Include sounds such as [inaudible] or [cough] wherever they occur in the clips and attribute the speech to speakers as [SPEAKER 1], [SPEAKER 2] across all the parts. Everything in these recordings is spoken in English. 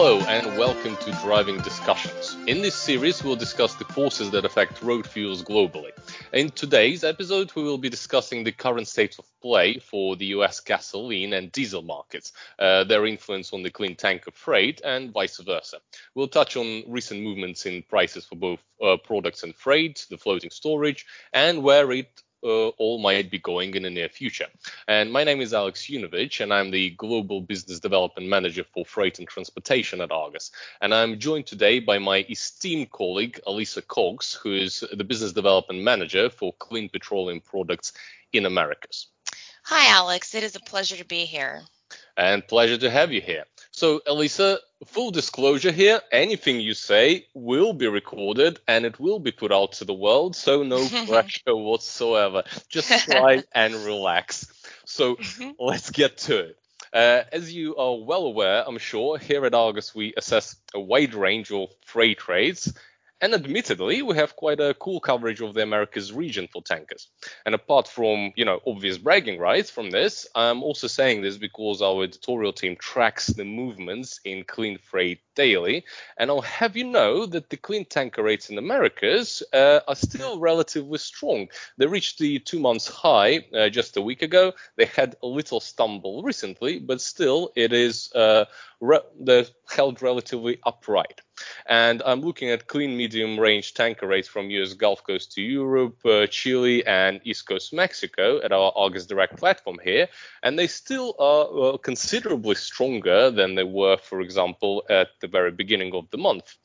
[SPEAKER 1] Hello and welcome to Driving Discussions. In this series, we'll discuss the forces that affect road fuels globally. In today's episode, we will be discussing the current state of play for the US gasoline and diesel markets, uh, their influence on the clean tanker freight, and vice versa. We'll touch on recent movements in prices for both uh, products and freight, the floating storage, and where it uh, all might be going in the near future. And my name is Alex Younevitch, and I'm the Global Business Development Manager for Freight and Transportation at Argus. And I'm joined today by my esteemed colleague, Alisa Cox, who is the Business Development Manager for Clean Petroleum Products in Americas.
[SPEAKER 2] Hi, Alex. It is a pleasure to be here.
[SPEAKER 1] And pleasure to have you here. So, Alisa, full disclosure here anything you say will be recorded and it will be put out to the world, so no [laughs] pressure whatsoever. Just try [laughs] and relax. So, mm-hmm. let's get to it. Uh, as you are well aware, I'm sure, here at Argus we assess a wide range of freight rates and admittedly, we have quite a cool coverage of the Americas region for tankers. And apart from, you know, obvious bragging rights from this, I'm also saying this because our editorial team tracks the movements in clean freight daily. And I'll have you know that the clean tanker rates in Americas uh, are still relatively strong. They reached the two months high uh, just a week ago. They had a little stumble recently, but still it is uh, re- they're held relatively upright. And I'm looking at clean medium range tanker rates from US Gulf Coast to Europe, uh, Chile, and East Coast Mexico at our Argus Direct platform here. And they still are uh, considerably stronger than they were, for example, at the very beginning of the month.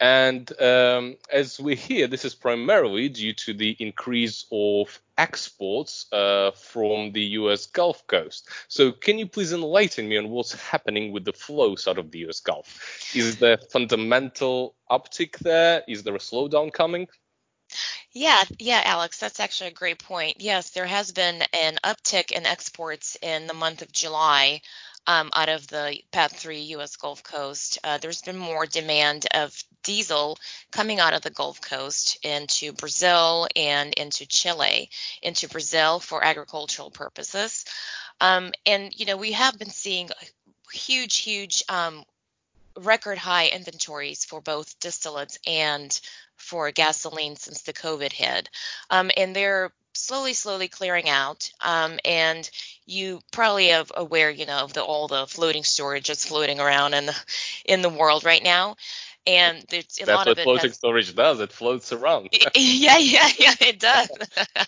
[SPEAKER 1] And um, as we hear, this is primarily due to the increase of exports uh, from the US Gulf Coast. So, can you please enlighten me on what's happening with the flows out of the US Gulf? Is there fundamental uptick there? Is there a slowdown coming?
[SPEAKER 2] Yeah, yeah, Alex, that's actually a great point. Yes, there has been an uptick in exports in the month of July um, out of the PADD 3 U.S. Gulf Coast. Uh, there's been more demand of diesel coming out of the Gulf Coast into Brazil and into Chile, into Brazil for agricultural purposes. Um, and, you know, we have been seeing huge, huge um, record high inventories for both distillates and for gasoline since the COVID hit. Um, and they're slowly, slowly clearing out. Um, and you probably are aware, you know, of the, all the floating storage that's floating around in the in the world right now. And there's a
[SPEAKER 1] that's
[SPEAKER 2] lot
[SPEAKER 1] of
[SPEAKER 2] it.
[SPEAKER 1] floating has, storage does. It floats around. [laughs]
[SPEAKER 2] yeah, yeah, yeah, it does.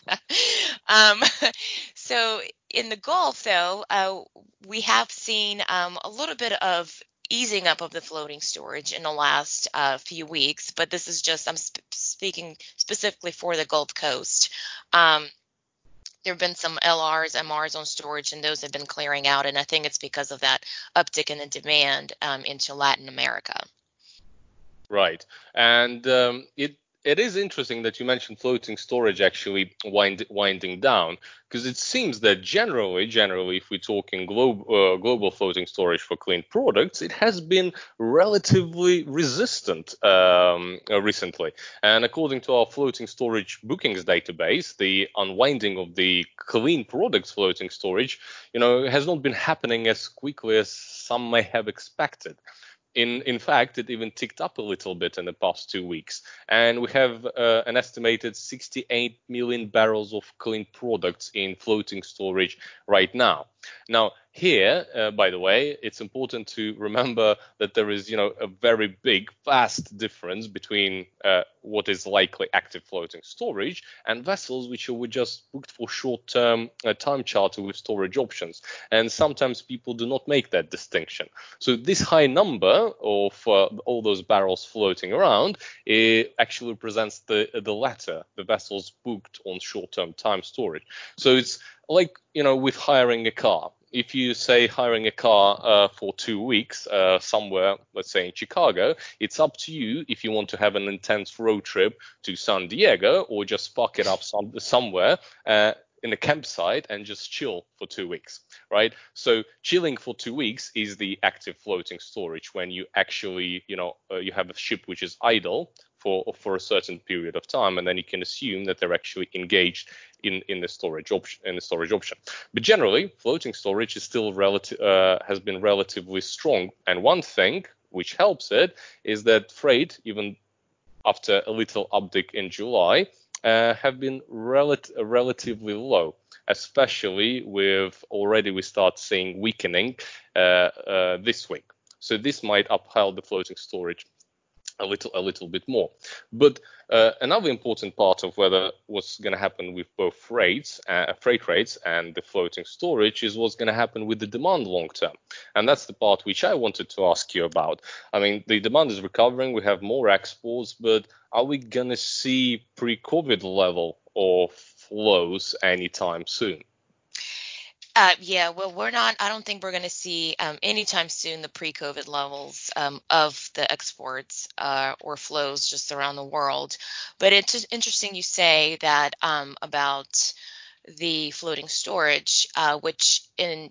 [SPEAKER 2] [laughs] um, so in the Gulf, though, uh, we have seen um, a little bit of easing up of the floating storage in the last uh, few weeks, but this is just I'm sp- speaking specifically for the Gulf Coast. Um, there have been some LRs, MRs on storage, and those have been clearing out, and I think it's because of that uptick in the demand um, into Latin America.
[SPEAKER 1] Right, and um, it it is interesting that you mentioned floating storage actually wind, winding down because it seems that generally, generally, if we're talking globe, uh, global floating storage for clean products, it has been relatively resistant um, uh, recently. And according to our floating storage bookings database, the unwinding of the clean products floating storage, you know, has not been happening as quickly as some may have expected. In, in fact, it even ticked up a little bit in the past two weeks. And we have uh, an estimated 68 million barrels of clean products in floating storage right now. Now, here, uh, by the way, it's important to remember that there is, you know, a very big, vast difference between uh, what is likely active floating storage and vessels which were just booked for short-term uh, time charter with storage options. And sometimes people do not make that distinction. So this high number of uh, all those barrels floating around actually represents the the latter, the vessels booked on short-term time storage. So it's like you know with hiring a car if you say hiring a car uh, for two weeks uh, somewhere, let's say in Chicago, it's up to you if you want to have an intense road trip to San Diego or just park it up some, somewhere uh, in a campsite and just chill for two weeks, right? So chilling for two weeks is the active floating storage when you actually, you know, uh, you have a ship which is idle for for a certain period of time, and then you can assume that they're actually engaged in in the storage option in the storage option. But generally, floating storage is still relative uh, has been relatively strong. And one thing which helps it is that freight, even after a little uptick in July, uh, have been rel- relatively low especially with already we start seeing weakening uh, uh, this week. So this might uphold the floating storage a little a little bit more. But uh, another important part of whether what's going to happen with both rates, uh, freight rates, and the floating storage is what's going to happen with the demand long term, and that's the part which I wanted to ask you about. I mean, the demand is recovering, we have more exports, but are we going to see pre-COVID level of flows anytime soon?
[SPEAKER 2] Uh, yeah, well, we're not. I don't think we're going to see um, anytime soon the pre-COVID levels um, of the exports uh, or flows just around the world. But it's interesting you say that um, about the floating storage, uh, which in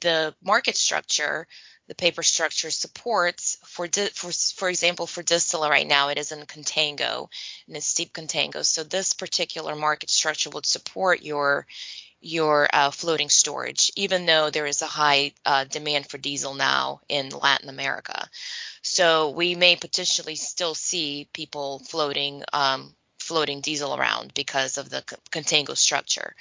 [SPEAKER 2] the market structure, the paper structure supports for di- for for example for distiller right now it is in contango in a steep contango. So this particular market structure would support your your uh, floating storage, even though there is a high uh, demand for diesel now in Latin America. So we may potentially still see people floating um, floating diesel around because of the contango structure.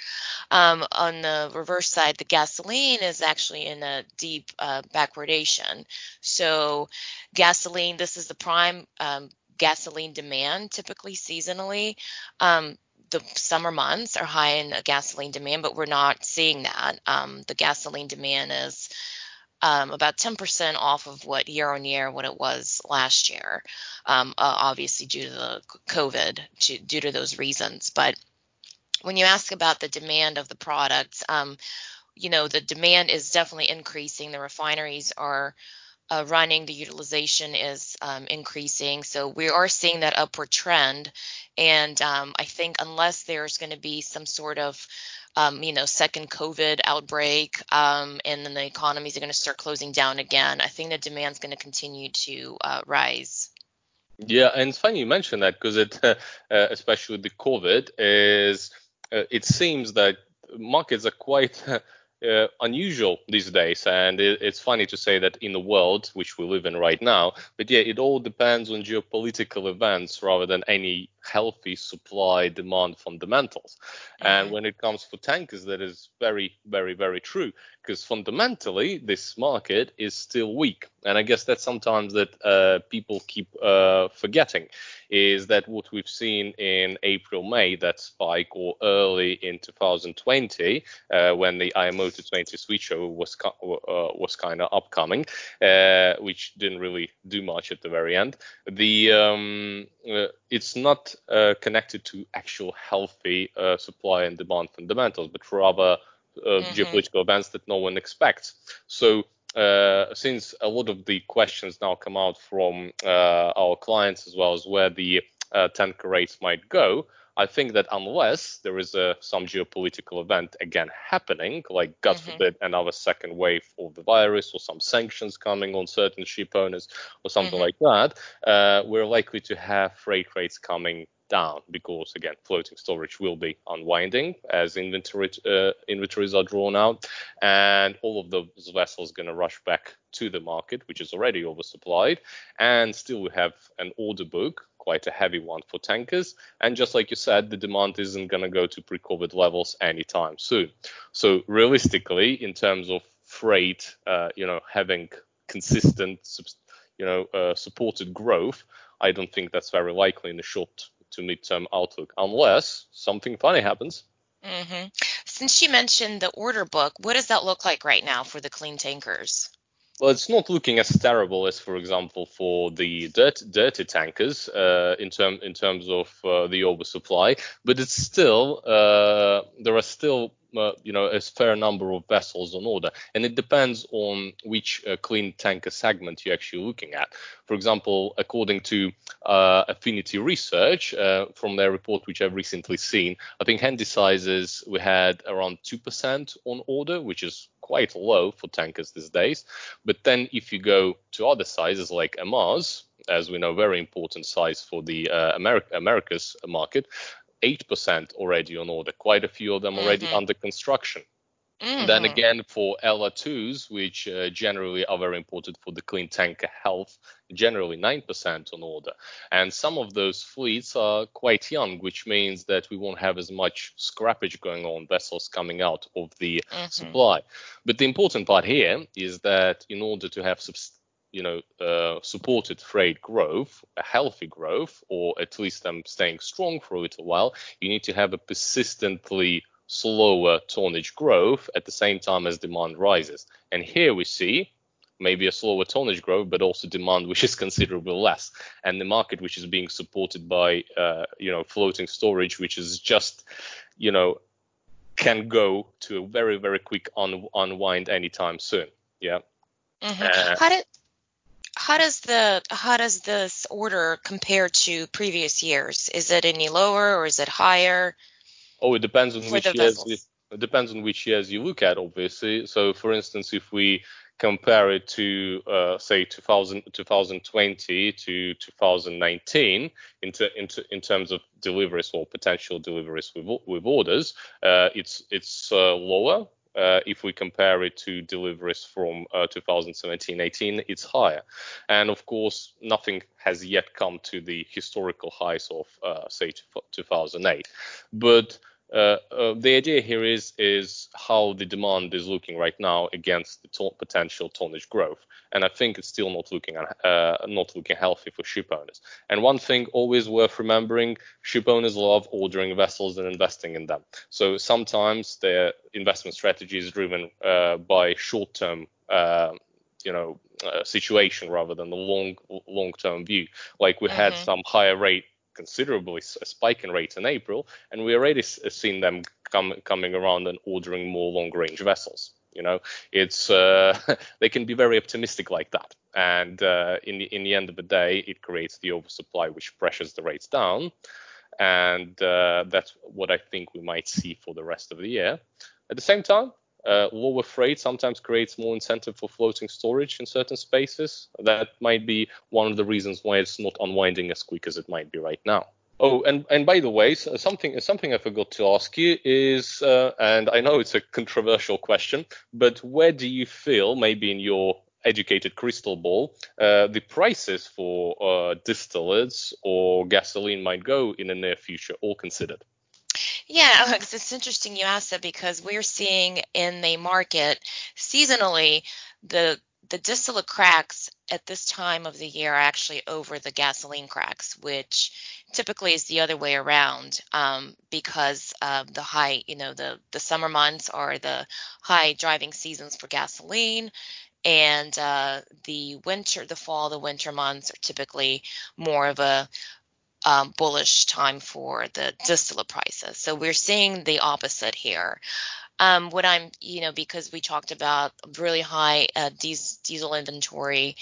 [SPEAKER 2] Um, on the reverse side, the gasoline is actually in a deep uh, backwardation. So gasoline, this is the prime um, gasoline demand typically seasonally. Um, the summer months are high in gasoline demand, but we're not seeing that. Um, the gasoline demand is um, about 10% off of what year on year what it was last year, um, uh, obviously due to the COVID, to, due to those reasons. But when you ask about the demand of the products, um, you know, the demand is definitely increasing. The refineries are uh, running, the utilization is um, increasing. So we are seeing that upward trend. And um, I think unless there's going to be some sort of um, you know, second COVID outbreak, um, and then the economies are going to start closing down again, I think the demand is going to continue to uh, rise.
[SPEAKER 1] Yeah, and it's funny you mentioned that because it, [laughs] uh, especially the COVID, is uh, it seems that markets are quite [laughs] uh, unusual these days. And it, it's funny to say that in the world which we live in right now, but yeah, it all depends on geopolitical events rather than any healthy supply demand fundamentals. Mm-hmm. And when it comes for tankers, that is very, very, very true because fundamentally this market is still weak. And I guess that's sometimes that uh, people keep uh, forgetting is that what we've seen in April, May, that spike, or early in 2020, uh, when the IMO to 20 switchover was uh, was kind of upcoming, uh, which didn't really do much at the very end. The um, uh, it's not uh, connected to actual healthy supply and demand fundamentals, but rather uh, mm-hmm. geopolitical events that no one expects. So uh, since a lot of the questions now come out from uh, our clients as well as where the uh, tanker rates might go, I think that unless there is a, some geopolitical event again happening, like God mm-hmm. forbid another second wave of the virus or some sanctions coming on certain ship owners or something mm-hmm. like that, uh, we're likely to have freight rates coming down because again floating storage will be unwinding as inventory uh, inventories are drawn out and all of those vessels going to rush back to the market which is already oversupplied and still we have an order book quite a heavy one for tankers and just like you said the demand isn't going to go to pre-covid levels anytime soon so realistically in terms of freight uh, you know having consistent you know uh, supported growth I don't think that's very likely in the short to midterm outlook unless something funny happens.
[SPEAKER 2] Mm-hmm. Since you mentioned the order book, what does that look like right now for the clean tankers?
[SPEAKER 1] Well, it's not looking as terrible as, for example, for the dirt, dirty tankers uh, in term in terms of uh, the oversupply, but it's still uh, there are still uh, you know a fair number of vessels on order, and it depends on which uh, clean tanker segment you're actually looking at. For example, according to uh, Affinity Research, uh, from their report which I've recently seen, I think handy sizes we had around two percent on order, which is quite low for tankers these days. But then if you go to other sizes like MRs, as we know, very important size for the uh, America's market, 8% already on order, quite a few of them already mm-hmm. under construction. And then again, for LR2s, which uh, generally are very important for the clean tanker health, generally 9% on order. And some of those fleets are quite young, which means that we won't have as much scrappage going on, vessels coming out of the
[SPEAKER 2] Mhm.
[SPEAKER 1] supply. But the important part here is that in order to have you know, uh, supported freight growth, a healthy growth, or at least them staying strong for a little while, you need to have a persistently slower tonnage growth at the same time as demand rises. And here we see maybe a slower tonnage growth, but also demand which is [laughs] considerably less, and the market which is being supported by uh, you know floating storage, which is just you know can go to a very very quick un- unwind anytime soon. Yeah.
[SPEAKER 2] Mhm.
[SPEAKER 1] Uh,
[SPEAKER 2] How did how does the how does this order compare to previous years? Is it any lower or is it higher
[SPEAKER 1] Oh, it depends on which years. You, it depends on which years you look at, obviously. So, for instance, if we compare it to, uh, say, 2000, 2020 to 2019, in, ter- in, ter- in terms of deliveries or potential deliveries with, with orders, uh, it's it's uh, lower. Uh, if we compare it to deliveries from uh, 2017-18, it's higher, and of course, nothing has yet come to the historical highs of, uh, say, 2008. But uh, uh, the idea here is is how the demand is looking right now against the potential tonnage growth, and I think it's still not looking uh, not looking healthy for ship owners. And one thing always worth remembering: ship owners love ordering vessels and investing in them. So sometimes their investment strategy is driven uh, by short-term. Uh, you know, uh, situation rather than the long long-term view. Like we had
[SPEAKER 2] Mhm.
[SPEAKER 1] some higher rate considerably a spike in rates in April, and we already s- seen them come, coming around and ordering more long range vessels. You know, it's uh, [laughs] they can be very optimistic like that, and uh, in the in the end of the day, it creates the oversupply, which pressures the rates down, and uh, that's what I think we might see for the rest of the year. At the same time, uh, lower freight sometimes creates more incentive for floating storage in certain spaces. That might be one of the reasons why it's not unwinding as quick as it might be right now. Oh, and, and by the way, something something I forgot to ask you is, uh, and I know it's a controversial question, but where do you feel, maybe in your educated crystal ball, uh, the prices for uh, distillates or gasoline might go in the near future, all considered?
[SPEAKER 2] Yeah, [laughs] Alex, it's interesting you asked that because we're seeing in the market seasonally the the distillate cracks at this time of the year are actually over the gasoline cracks, which typically is the other way around um, because of the high, you know, the the summer months are the high driving seasons for gasoline, and uh, the winter, the fall, the winter months are typically more of a um, bullish time for the distillate prices. So we're seeing the opposite here. Um, what I'm, you know, because we talked about really high uh, diesel inventory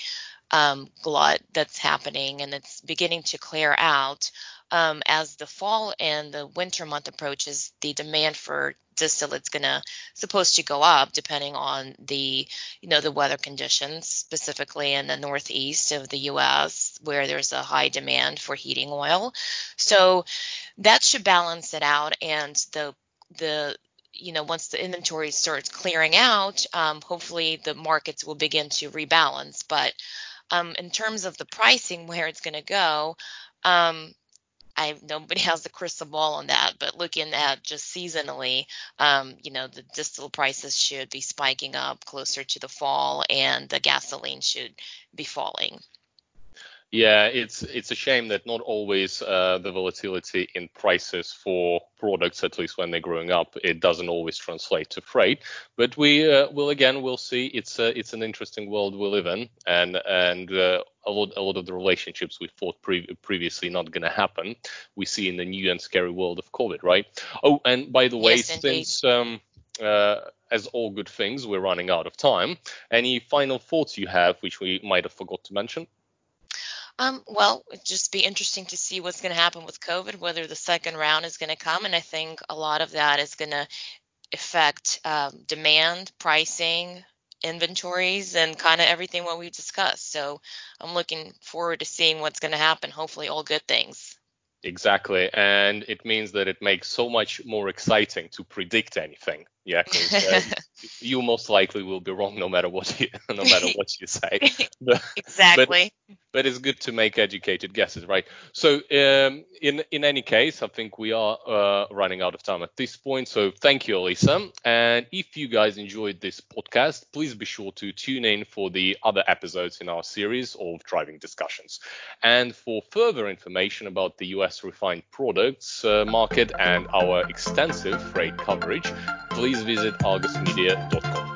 [SPEAKER 2] um, glut that's happening and it's beginning to clear out. Um, as the fall and the winter month approaches, the demand for distillate's going to supposed to go up depending on the you know the weather conditions specifically in the northeast of the US where there's a high demand for heating oil. So that should balance it out and the the you know once the inventory starts clearing out um, hopefully the markets will begin to rebalance. But um, in terms of the pricing where it's going to go um, I nobody [laughs] has the crystal ball on that, but looking at just seasonally, um, you know, the distillate prices should be spiking up closer to the fall, and the gasoline should be falling.
[SPEAKER 1] Yeah, it's it's a shame that not always uh, the volatility in prices for products, at least when they're growing up, it doesn't always translate to freight. But we uh, will again, we'll see. It's a, it's an interesting world we live in, and and uh, a lot a lot of the relationships we thought pre- previously not going to happen, we see in the new and scary world of COVID, right? Oh, and by the way,
[SPEAKER 2] Yes,
[SPEAKER 1] since um, uh, as all good things, we're running out of time. Any final thoughts you have, which we might have forgot to mention?
[SPEAKER 2] Um, well, it'd just be interesting to see what's going to happen with COVID, whether the second round is going to come, and I think a lot of that is going to affect um, demand, pricing, inventories, and kind of everything what we've discussed. So I'm looking forward to seeing what's going to happen. Hopefully, all good things.
[SPEAKER 1] Exactly, and it means that it makes so much more exciting to predict anything. Yeah, because uh, [laughs] you most likely will be wrong no matter what you [laughs] no matter what you say. [laughs]
[SPEAKER 2] But, exactly.
[SPEAKER 1] But, but, it's good to make educated guesses, right? So um, in in any case, I think we are uh, running out of time at this point. So thank you, Alisa. And if you guys enjoyed this podcast, please be sure to tune in for the other episodes in our series of driving discussions. And for further information about the U.S. refined products uh, market and our extensive freight coverage, please visit argusmedia.com.